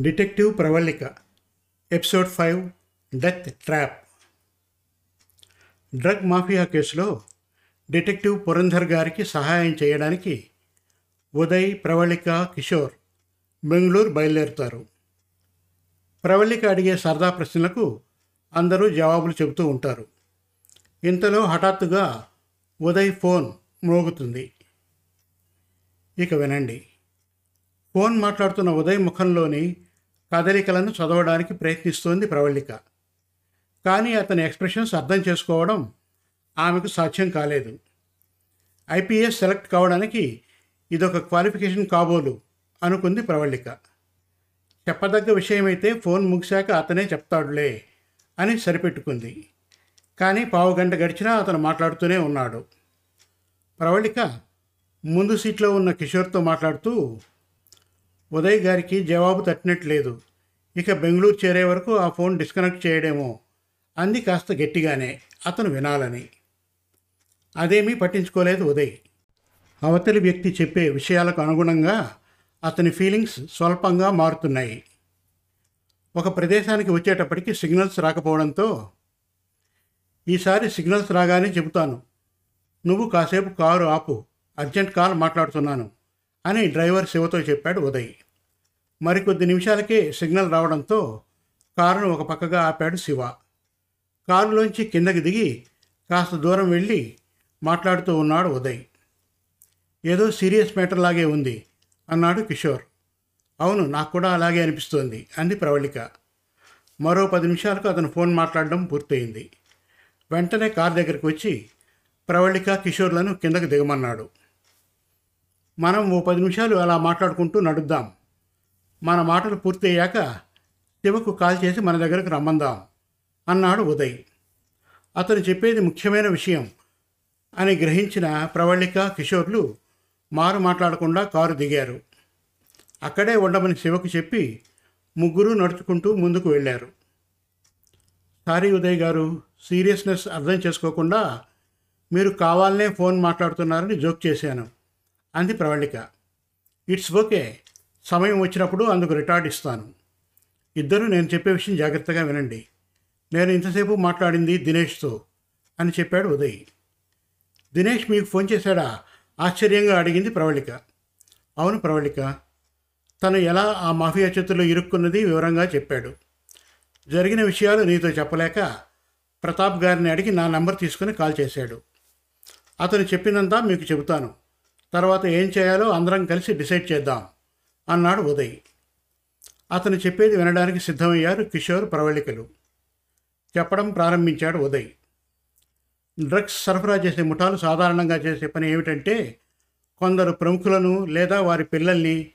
Detective Pravalika episode five death trap. Drug mafia కేసులో detective Purandhar గారికి సహాయం చేయడానికి ఉదయ్ ప్రవళిక కిషోర్ బెంగళూరు బయలుదేరుతారు. ప్రవళిక అడిగే సరదా ప్రశ్నలకు అందరూ జవాబులు చెబుతూ ఉంటారు. ఇంతలో హఠాత్తుగా ఉదయ్ ఫోన్ మోగుతుంది. ఇక వినండి. ఫోన్ మాట్లాడుతున్న ఉదయ్ ముఖంలోని కదలికలను చదవడానికి ప్రయత్నిస్తోంది ప్రవళిక. కానీ అతని ఎక్స్ప్రెషన్స్ అర్థం చేసుకోవడం ఆమెకు సాధ్యం కాలేదు. ఐపీఎస్ సెలెక్ట్ కావడానికి ఇదొక క్వాలిఫికేషన్ కాబోలు అనుకుంది ప్రవళిక. చెప్పదగ్గ విషయమైతే ఫోన్ ముగిశాక అతనే చెప్తాడులే అని సరిపెట్టుకుంది. కానీ పావు గంట గడిచినా అతను మాట్లాడుతూనే ఉన్నాడు. ప్రవళిక ముందు సీట్లో ఉన్న కిషోర్తో మాట్లాడుతూ ఉదయ్ గారికి జవాబు తట్టినట్లేదు. ఇక బెంగళూరు చేరే వరకు ఆ ఫోన్ డిస్కనెక్ట్ చేయడేమో. అంది కాస్త గట్టిగానే. అతను వినాలని. అదేమీ పట్టించుకోలేదు ఉదయ్. అవతలి వ్యక్తి చెప్పే విషయాలకు అనుగుణంగా అతని ఫీలింగ్స్ స్వల్పంగా మారుతున్నాయి. ఒక ప్రదేశానికి వచ్చేటప్పటికి సిగ్నల్స్ రాకపోవడంతో ఈసారి సిగ్నల్స్ రాగానే చెబుతాను. నువ్వు కాసేపు కారు ఆపు. అర్జెంట్ కాల్ మాట్లాడుతున్నాను. అని డ్రైవర్ శివతో చెప్పాడు ఉదయ్. మరికొద్ది నిమిషాలకే సిగ్నల్ రావడంతో కారును ఒక పక్కగా ఆపాడు శివ. కారులోంచి కిందకి దిగి కాస్త దూరం వెళ్ళి మాట్లాడుతూ ఉన్నాడు ఉదయ్. ఏదో సీరియస్ మ్యాటర్ లాగే ఉంది అన్నాడు కిషోర్. అవును నాకు కూడా అలాగే అనిపిస్తోంది అంది ప్రవళిక. మరో పది నిమిషాలకు అతను ఫోన్ మాట్లాడడం పూర్తయింది. వెంటనే కార్ దగ్గరికి వచ్చి ప్రవళిక కిషోర్లను కిందకు దిగమన్నాడు. మనం ఓ పది నిమిషాలు అలా మాట్లాడుకుంటూ నడుద్దాం. మన మాటలు పూర్తయ్యాక శివకు కాల్ చేసి మన దగ్గరకు రమ్మందాం అన్నాడు ఉదయ్. అతను చెప్పేది ముఖ్యమైన విషయం అని గ్రహించిన ప్రవళిక కిషోర్లు మారు మాట్లాడకుండా కారు దిగారు. అక్కడే ఉండమని శివకు చెప్పి ముగ్గురు నడుచుకుంటూ ముందుకు వెళ్ళారు. సారీ ఉదయ్ గారు సీరియస్నెస్ అర్థం చేసుకోకుండా మీరు కావాలనే ఫోన్ మాట్లాడుతున్నారని జోక్ చేశాను అంది ప్రవళిక. ఇట్స్ ఓకే సమయం వచ్చినప్పుడు అందుకు రిటార్డ్ ఇస్తాను. ఇద్దరు నేను చెప్పే విషయం జాగ్రత్తగా వినండి. నేను ఇంతసేపు మాట్లాడింది దినేష్తో అని చెప్పాడు ఉదయ్. దినేష్ మీకు ఫోన్ చేశాడా? ఆశ్చర్యంగా అడిగింది ప్రవళిక. అవును ప్రవళిక. తను ఎలా ఆ మాఫియా చేతుల్లో ఇరుక్కున్నది వివరంగా చెప్పాడు. జరిగిన విషయాలు నీతో చెప్పలేక ప్రతాప్ గారిని అడిగి నా నంబర్ తీసుకుని కాల్ చేశాడు. అతను చెప్పినంతా మీకు చెబుతాను. తర్వాత ఏం చేయాలో అందరం కలిసి డిసైడ్ చేద్దాం. అన్నాడు ఉదయ్. అతను చెప్పేది వినడానికి సిద్ధమయ్యారు కిషోర్ ప్రవళికలు. చెప్పడం ప్రారంభించాడు ఉదయ్. డ్రగ్స్ సరఫరా చేసే ముఠాలు సాధారణంగా చేసే పని ఏమిటంటే కొందరు ప్రముఖులను లేదా వారి పిల్లల్ని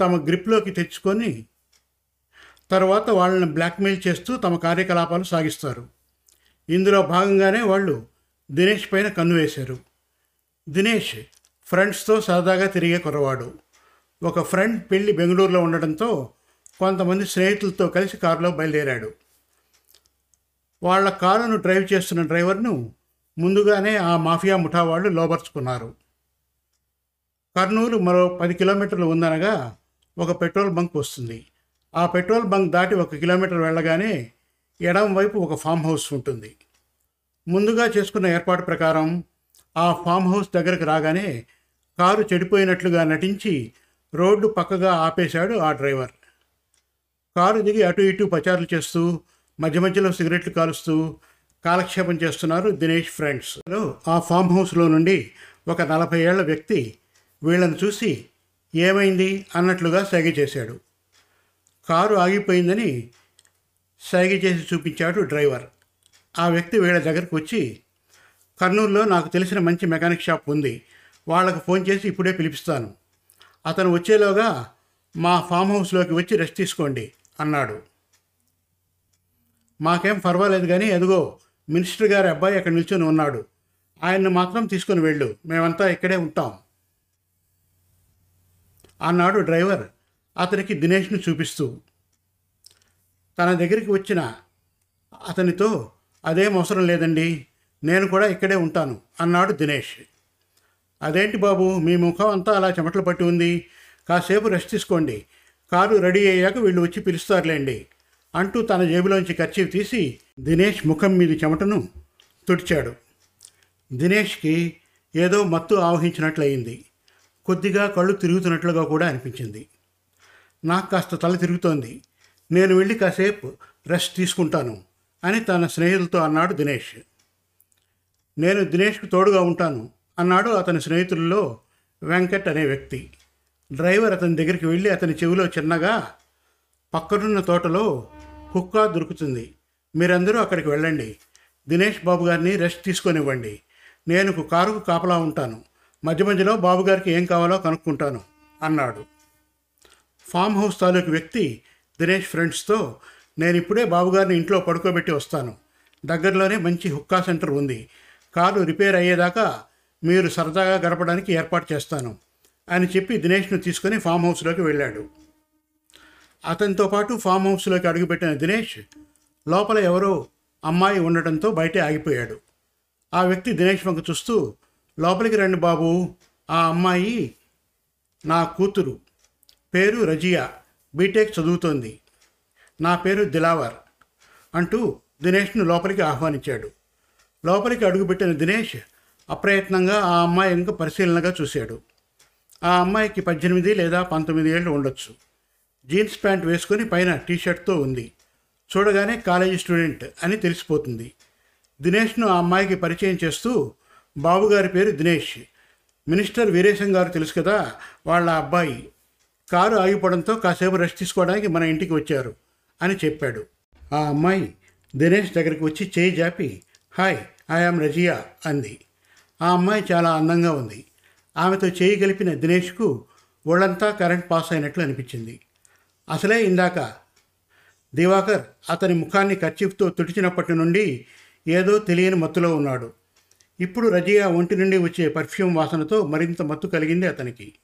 తమ గ్రిప్లోకి తెచ్చుకొని తర్వాత వాళ్ళని బ్లాక్మెయిల్ చేస్తూ తమ కార్యకలాపాలు సాగిస్తారు. ఇందులో భాగంగానే వాళ్ళు దినేష్ పైన కన్ను వేశారు. దినేష్ ఫ్రెండ్స్తో సరదాగా తిరిగే కుర్రవాడు. ఒక ఫ్రెండ్ పెళ్ళి బెంగళూరులో ఉండడంతో కొంతమంది స్నేహితులతో కలిసి కారులో బయలుదేరాడు. వాళ్ళ కారును డ్రైవ్ చేస్తున్న డ్రైవర్ను ముందుగానే ఆ మాఫియా ముఠా వాళ్ళు లోపరుచుకున్నారు. కర్నూలు మరో పది కిలోమీటర్లు ఉందనగా ఒక పెట్రోల్ బంక్ వస్తుంది. ఆ పెట్రోల్ బంక్ దాటి ఒక కిలోమీటర్ వెళ్ళగానే ఎడం వైపు ఒక ఫామ్ హౌస్ ఉంటుంది. ముందుగా చేసుకున్న ఏర్పాటు ప్రకారం ఆ ఫామ్ హౌస్ దగ్గరకు రాగానే కారు చెడిపోయినట్లుగా నటించి రోడ్డు పక్కగా ఆపేశాడు ఆ డ్రైవర్. కారు దిగి అటు ఇటు పచారులు చేస్తూ మధ్య మధ్యలో సిగరెట్లు కాలుస్తూ కాలక్షేపం చేస్తున్నారు దినేష్ ఫ్రెండ్స్. ఆ ఫామ్ హౌస్లో నుండి ఒక నలభై ఏళ్ళ వ్యక్తి వీళ్ళని చూసి ఏమైంది అన్నట్లుగా సైగ చేశాడు. కారు ఆగిపోయిందని సైగ చేసి చూపించాడు డ్రైవర్. ఆ వ్యక్తి వీళ్ళ దగ్గరకు వచ్చి కర్నూలులో నాకు తెలిసిన మంచి మెకానిక్ షాప్ ఉంది. వాళ్ళకు ఫోన్ చేసి ఇప్పుడే పిలిపిస్తాను. అతను వచ్చేలోగా మా ఫామ్ హౌస్లోకి వచ్చి రెస్ట్ తీసుకోండి అన్నాడు. మాకేం పర్వాలేదు కానీ ఎదుగో మినిస్టర్ గారి అబ్బాయి అక్కడ నిల్చొని ఉన్నాడు. ఆయన్ని మాత్రం తీసుకొని వెళ్ళు. మేమంతా ఇక్కడే ఉంటాం. అన్నాడు డ్రైవర్ అతనికి దినేష్ను చూపిస్తూ. తన దగ్గరికి వచ్చిన అతనితో అదేం అవసరం లేదండి. నేను కూడా ఇక్కడే ఉంటాను అన్నాడు దినేష్. అదేంటి బాబు? మీ ముఖం అంతా అలా చెమటలు పట్టి ఉంది. కాసేపు రెస్ట్ తీసుకోండి. కారు రెడీ అయ్యాక వీళ్ళు వచ్చి పిలుస్తారులేండి. అంటూ తన జేబులోంచి ఖర్చీఫ్ తీసి దినేష్ ముఖం మీద చెమటను తుడిచాడు. దినేష్కి ఏదో మత్తు ఆవహించినట్లయింది. కొద్దిగా కళ్ళు తిరుగుతున్నట్లుగా కూడా అనిపించింది. నాకు కాస్త తల తిరుగుతోంది. నేను వెళ్ళి కాసేపు రెస్ట్ తీసుకుంటాను అని తన స్నేహితులతో అన్నాడు దినేష్. నేను దినేష్కు తోడుగా ఉంటాను. అన్నాడు అతని స్నేహితుల్లో వెంకట్ అనే వ్యక్తి. డ్రైవర్ అతని దగ్గరికి వెళ్ళి అతని చెవిలో చిన్నగా పక్కనున్న తోటలో హుక్కా దొరుకుతుంది. మీరందరూ అక్కడికి వెళ్ళండి. దినేష్ బాబు గారిని రెస్ట్ తీసుకొనివ్వండి. నేను కారుకు కాపలా ఉంటాను. మధ్య మధ్యలో బాబుగారికి ఏం కావాలో కనుక్కుంటాను అన్నాడు. ఫామ్ హౌస్ తాలూకు వ్యక్తి దినేష్ ఫ్రెండ్స్తో నేను ఇప్పుడే బాబుగారిని ఇంట్లో పడుకోబెట్టి వస్తాను. దగ్గరలోనే మంచి హుక్కా సెంటర్ ఉంది. కారు రిపేర్ అయ్యేదాకా మీరు సరదాగా గడపడానికి ఏర్పాటు చేస్తాను అని చెప్పి దినేష్ను తీసుకొని ఫామ్ హౌస్లోకి వెళ్ళాడు. అతనితో పాటు ఫామ్ హౌస్లోకి అడుగుపెట్టిన దినేష్ లోపల ఎవరో అమ్మాయి ఉండటంతో బయటే ఆగిపోయాడు. ఆ వ్యక్తి దినేష్ వంక చూస్తూ లోపలికి రండి బాబు ఆ అమ్మాయి నా కూతురు. పేరు రజియా. బీటెక్ చదువుతోంది. నా పేరు దిలావర్ అంటూ దినేష్ను లోపలికి ఆహ్వానించాడు. లోపలికి అడుగుపెట్టిన దినేష్ అప్రయత్నంగా ఆ అమ్మాయి ఇంకా పరిశీలనగా చూశాడు. ఆ అమ్మాయికి పద్దెనిమిది లేదా పంతొమ్మిది ఏళ్ళు ఉండొచ్చు. జీన్స్ ప్యాంట్ వేసుకొని పైన టీషర్ట్తో ఉంది. చూడగానే కాలేజీ స్టూడెంట్ అని తెలిసిపోతుంది. దినేష్ను ఆ అమ్మాయికి పరిచయం చేస్తూ బాబుగారి పేరు దినేష్. మినిస్టర్ వీరేశం గారు తెలుసు కదా వాళ్ళ అబ్బాయి. కారు ఆగిపోవడంతో కాసేపు రెస్ట్ తీసుకోవడానికి మన ఇంటికి వచ్చారు అని చెప్పాడు. ఆ అమ్మాయి దినేష్ దగ్గరికి వచ్చి చేయి జాపి hi I I am Razia అంది. ఆ అమ్మాయి చాలా అందంగా ఉంది. ఆమెతో చేయి కలిపిన దినేష్కు ఒళ్ళంతా కరెంట్ పాస్ అయినట్లు అనిపించింది. అసలే ఇందాక దివాకర్ అతని ముఖాన్ని కర్చీఫ్తో తుడిచినప్పటి నుండి ఏదో తెలియని మత్తులో ఉన్నాడు. ఇప్పుడు రజియా ఒంటి నుండి వచ్చే పర్ఫ్యూమ్ వాసనతో మరింత మత్తు కలిగింది అతనికి.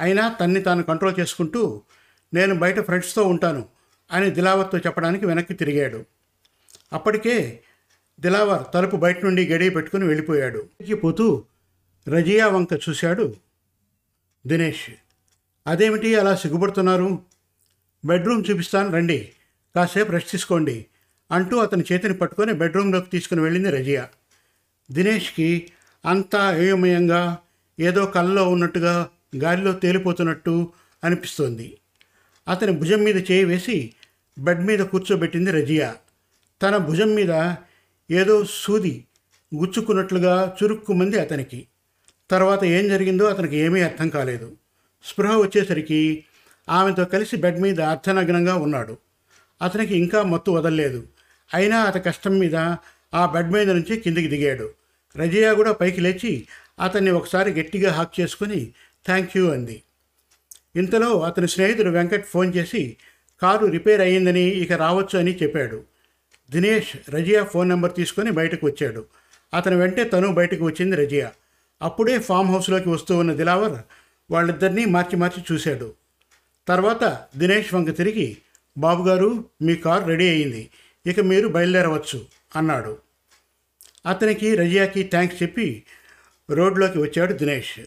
అయినా తన్ని తాను కంట్రోల్ చేసుకుంటూ నేను బయట ఫ్రెండ్స్తో ఉంటాను అని దిలావత్తో చెప్పడానికి వెనక్కి తిరిగాడు. అప్పటికే దిలావర్ తలుపు బయట నుండి గడియ పెట్టుకుని వెళ్ళిపోయాడు. పోతూ రజియా వంక చూశాడు. దినేష్ అదేమిటి అలా సిగ్గుపడుతున్నారు? బెడ్రూమ్ చూపిస్తాను రండి. కాసేపు రెస్ట్ తీసుకోండి. అంటూ అతని చేతిని పట్టుకొని బెడ్రూమ్లోకి తీసుకుని వెళ్ళింది రజియా. దినేష్కి అంతా ఏమయంగా ఏదో కళ్ళలో ఉన్నట్టుగా గాలిలో తేలిపోతున్నట్టు అనిపిస్తోంది. అతని భుజం మీద చేయి వేసి బెడ్ మీద కూర్చోబెట్టింది రజియా. తన భుజం మీద ఏదో సూది గుచ్చుకున్నట్లుగా చురుక్కుమంది అతనికి. తర్వాత ఏం జరిగిందో అతనికి ఏమీ అర్థం కాలేదు. స్పృహ వచ్చేసరికి ఆమెతో కలిసి బెడ్ మీద అర్థనగ్నంగా ఉన్నాడు. అతనికి ఇంకా మత్తు వదలలేదు. అయినా అత కష్టం మీద ఆ బెడ్ మీద నుంచి కిందికి దిగాడు. రజియా కూడా పైకి లేచి అతన్ని ఒకసారి గట్టిగా హాక్ చేసుకుని థ్యాంక్ యూ అంది. ఇంతలో అతని స్నేహితుడు వెంకట్ ఫోన్ చేసి కారు రిపేర్ అయ్యిందని ఇక రావచ్చు అని చెప్పాడు. దినేష్ రజియా ఫోన్ నెంబర్ తీసుకొని బయటకు వచ్చాడు. అతని వెంటే తను బయటకు వచ్చింది రజియా. అప్పుడే ఫామ్ హౌస్లోకి వస్తూ ఉన్న దిలావర్ వాళ్ళిద్దరినీ మార్చి మార్చి చూశాడు. తర్వాత దినేష్ వంక తిరిగి బాబుగారు మీ కారు రెడీ అయింది. ఇక మీరు బయలుదేరవచ్చు అన్నాడు. అతనికి రజియాకి థ్యాంక్స్ చెప్పి రోడ్లోకి వచ్చాడు దినేష్.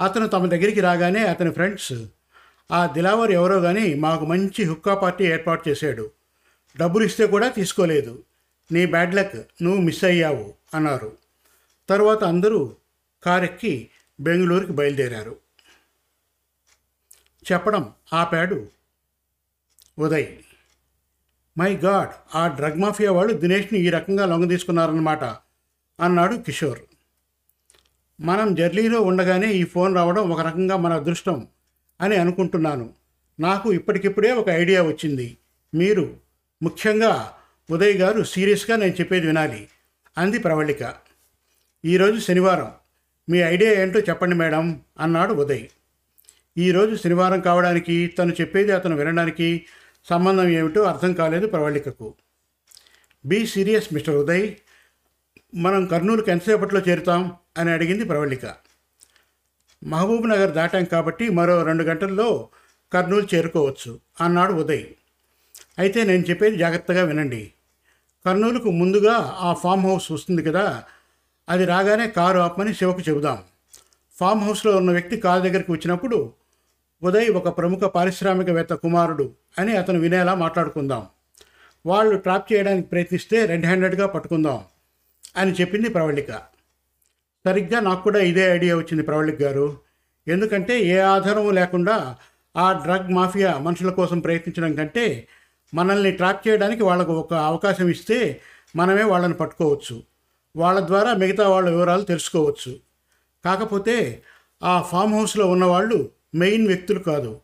అతను తమ దగ్గరికి రాగానే అతని ఫ్రెండ్స్ ఆ దిలావర్ ఎవరో కానీ మాకు మంచి హుక్కా పార్టీ ఏర్పాటు చేశాడు. డబ్బులు ఇస్తే కూడా తీసుకోలేదు. నీ బ్యాడ్ లక్ నువ్వు మిస్ అయ్యావు అన్నారు. తర్వాత అందరూ కారెక్కి బెంగళూరుకి బయలుదేరారు. చెప్పడం ఆపాడు ఉదయ్. మై గాడ్ ఆ డ్రగ్ మాఫియా వాళ్ళు దినేష్ని ఈ రకంగా లొంగ తీసుకున్నారన్నమాట అన్నాడు కిషోర్. మనం జర్లీలో ఉండగానే ఈ ఫోన్ రావడం ఒక రకంగా మన అదృష్టం అని అనుకుంటున్నాను. నాకు ఇప్పటికిప్పుడే ఒక ఐడియా వచ్చింది. మీరు ముఖ్యంగా ఉదయ్ గారు సీరియస్గా నేను చెప్పేది వినాలి. అంది ప్రవళిక. ఈరోజు శనివారం. మీ ఐడియా ఏంటో చెప్పండి మేడం అన్నాడు ఉదయ్. ఈరోజు శనివారం కావడానికి తను చెప్పేది అతను వినడానికి సంబంధం ఏమిటో అర్థం కాలేదు ప్రవళికకు. Be serious mister Uday. మనం కర్నూలుకి ఎంతసేపట్లో చేరుతాం? అని అడిగింది ప్రవళిక. మహబూబ్ నగర్ దాటాం కాబట్టి మరో రెండు గంటల్లో కర్నూలు చేరుకోవచ్చు అన్నాడు ఉదయ్. అయితే నేను చెప్పేది జాగ్రత్తగా వినండి. కర్నూలుకు ముందుగా ఆ ఫామ్ హౌస్ వస్తుంది కదా అది రాగానే కారు ఆపమని శివకు చెబుదాం. ఫామ్ హౌస్లో ఉన్న వ్యక్తి కారు దగ్గరికి వచ్చినప్పుడు ఉదయ్ ఒక ప్రముఖ పారిశ్రామికవేత్త కుమారుడు అని అతను వినేలా మాట్లాడుకుందాం. వాళ్ళు ట్రాప్ చేయడానికి ప్రయత్నిస్తే రెడ్ హ్యాండెడ్గా పట్టుకుందాం అని చెప్పింది ప్రవళిక. సరిగ్గా నాకు కూడా ఇదే ఐడియా వచ్చింది ప్రవళిక్ గారు. ఎందుకంటే ఏ ఆధారం లేకుండా ఆ డ్రగ్ మాఫియా మనుషుల కోసం ప్రయత్నించడం కంటే మనల్ని ట్రాక్ చేయడానికి వాళ్ళకు ఒక అవకాశం ఇస్తే మనమే వాళ్ళని పట్టుకోవచ్చు. వాళ్ళ ద్వారా మిగతా వాళ్ళ వివరాలు తెలుసుకోవచ్చు. కాకపోతే ఆ ఫామ్ హౌస్లో ఉన్నవాళ్ళు మెయిన్ వ్యక్తులు కాదు.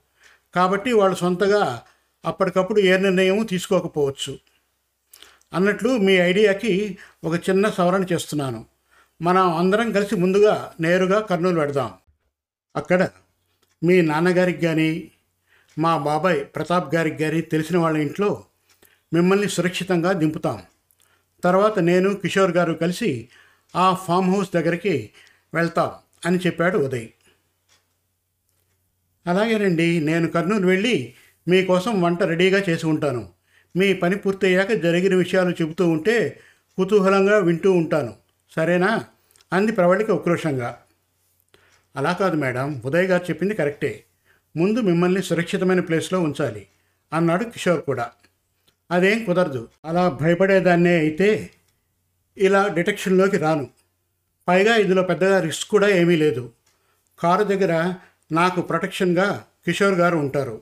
కాబట్టి వాళ్ళు సొంతగా అప్పటికప్పుడు ఏ నిర్ణయం తీసుకోకపోవచ్చు. అన్నట్లు మీ ఐడియాకి ఒక చిన్న సవరణ చేస్తున్నాను. మనం అందరం కలిసి ముందుగా నేరుగా కర్నూలు పెడదాం అక్కడ మీ నాన్నగారికి కానీ మా బాబాయ్ ప్రతాప్ గారికి గారి తెలిసిన వాళ్ళ ఇంట్లో మిమ్మల్ని సురక్షితంగా దింపుతాం. తర్వాత నేను కిషోర్ గారు కలిసి ఆ ఫామ్ హౌస్ దగ్గరికి వెళ్తాం అని చెప్పాడు ఉదయ్. అలాగేనండి నేను కర్నూలు వెళ్ళి మీకోసం వంట రెడీగా చేసి ఉంటాను. మీ పని పూర్తయ్యాక జరిగిన విషయాలు చెబుతూ ఉంటే కుతూహలంగా వింటూ ఉంటాను. సరేనా? అంది ప్రవళిక ఉక్రోషంగా. అలా కాదు మేడం ఉదయ్ గారు చెప్పింది కరెక్టే. ముందు మిమ్మల్ని సురక్షితమైన ప్లేస్లో ఉంచాలి. అన్నాడు కిషోర్ కూడా. అదేం కుదరదు. అలా భయపడేదాన్నే అయితే ఇలా డిటెక్షన్లోకి రాను. పైగా ఇందులో పెద్దగా రిస్క్ కూడా ఏమీ లేదు. కారు దగ్గర నాకు ప్రొటెక్షన్గా కిషోర్ గారు ఉంటారు.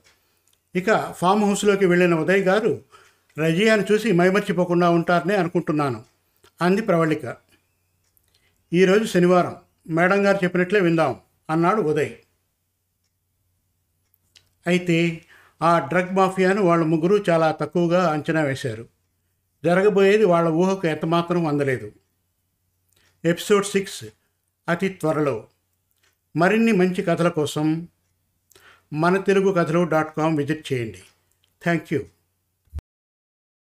ఇక ఫామ్ హౌస్లోకి వెళ్ళిన ఉదయ్ గారు రజియాను చూసి మైమర్చిపోకుండా ఉంటారని అనుకుంటున్నాను అంది ప్రవళిక. ఈరోజు శనివారం. మేడం గారు చెప్పినట్లే విందాం అన్నాడు ఉదయ్. అయితే ఆ డ్రగ్ మాఫియాను వాళ్ళ ముగ్గురు చాలా తక్కువగా అంచనా వేశారు. జరగబోయేది వాళ్ళ ఊహకు ఎంతమాత్రం అందలేదు. ఎపిసోడ్ సిక్స్ అతి త్వరలో. మరిన్ని మంచి కథల కోసం మన తెలుగు కథలు డాట్ కామ్ విజిట్ చేయండి. Thank you.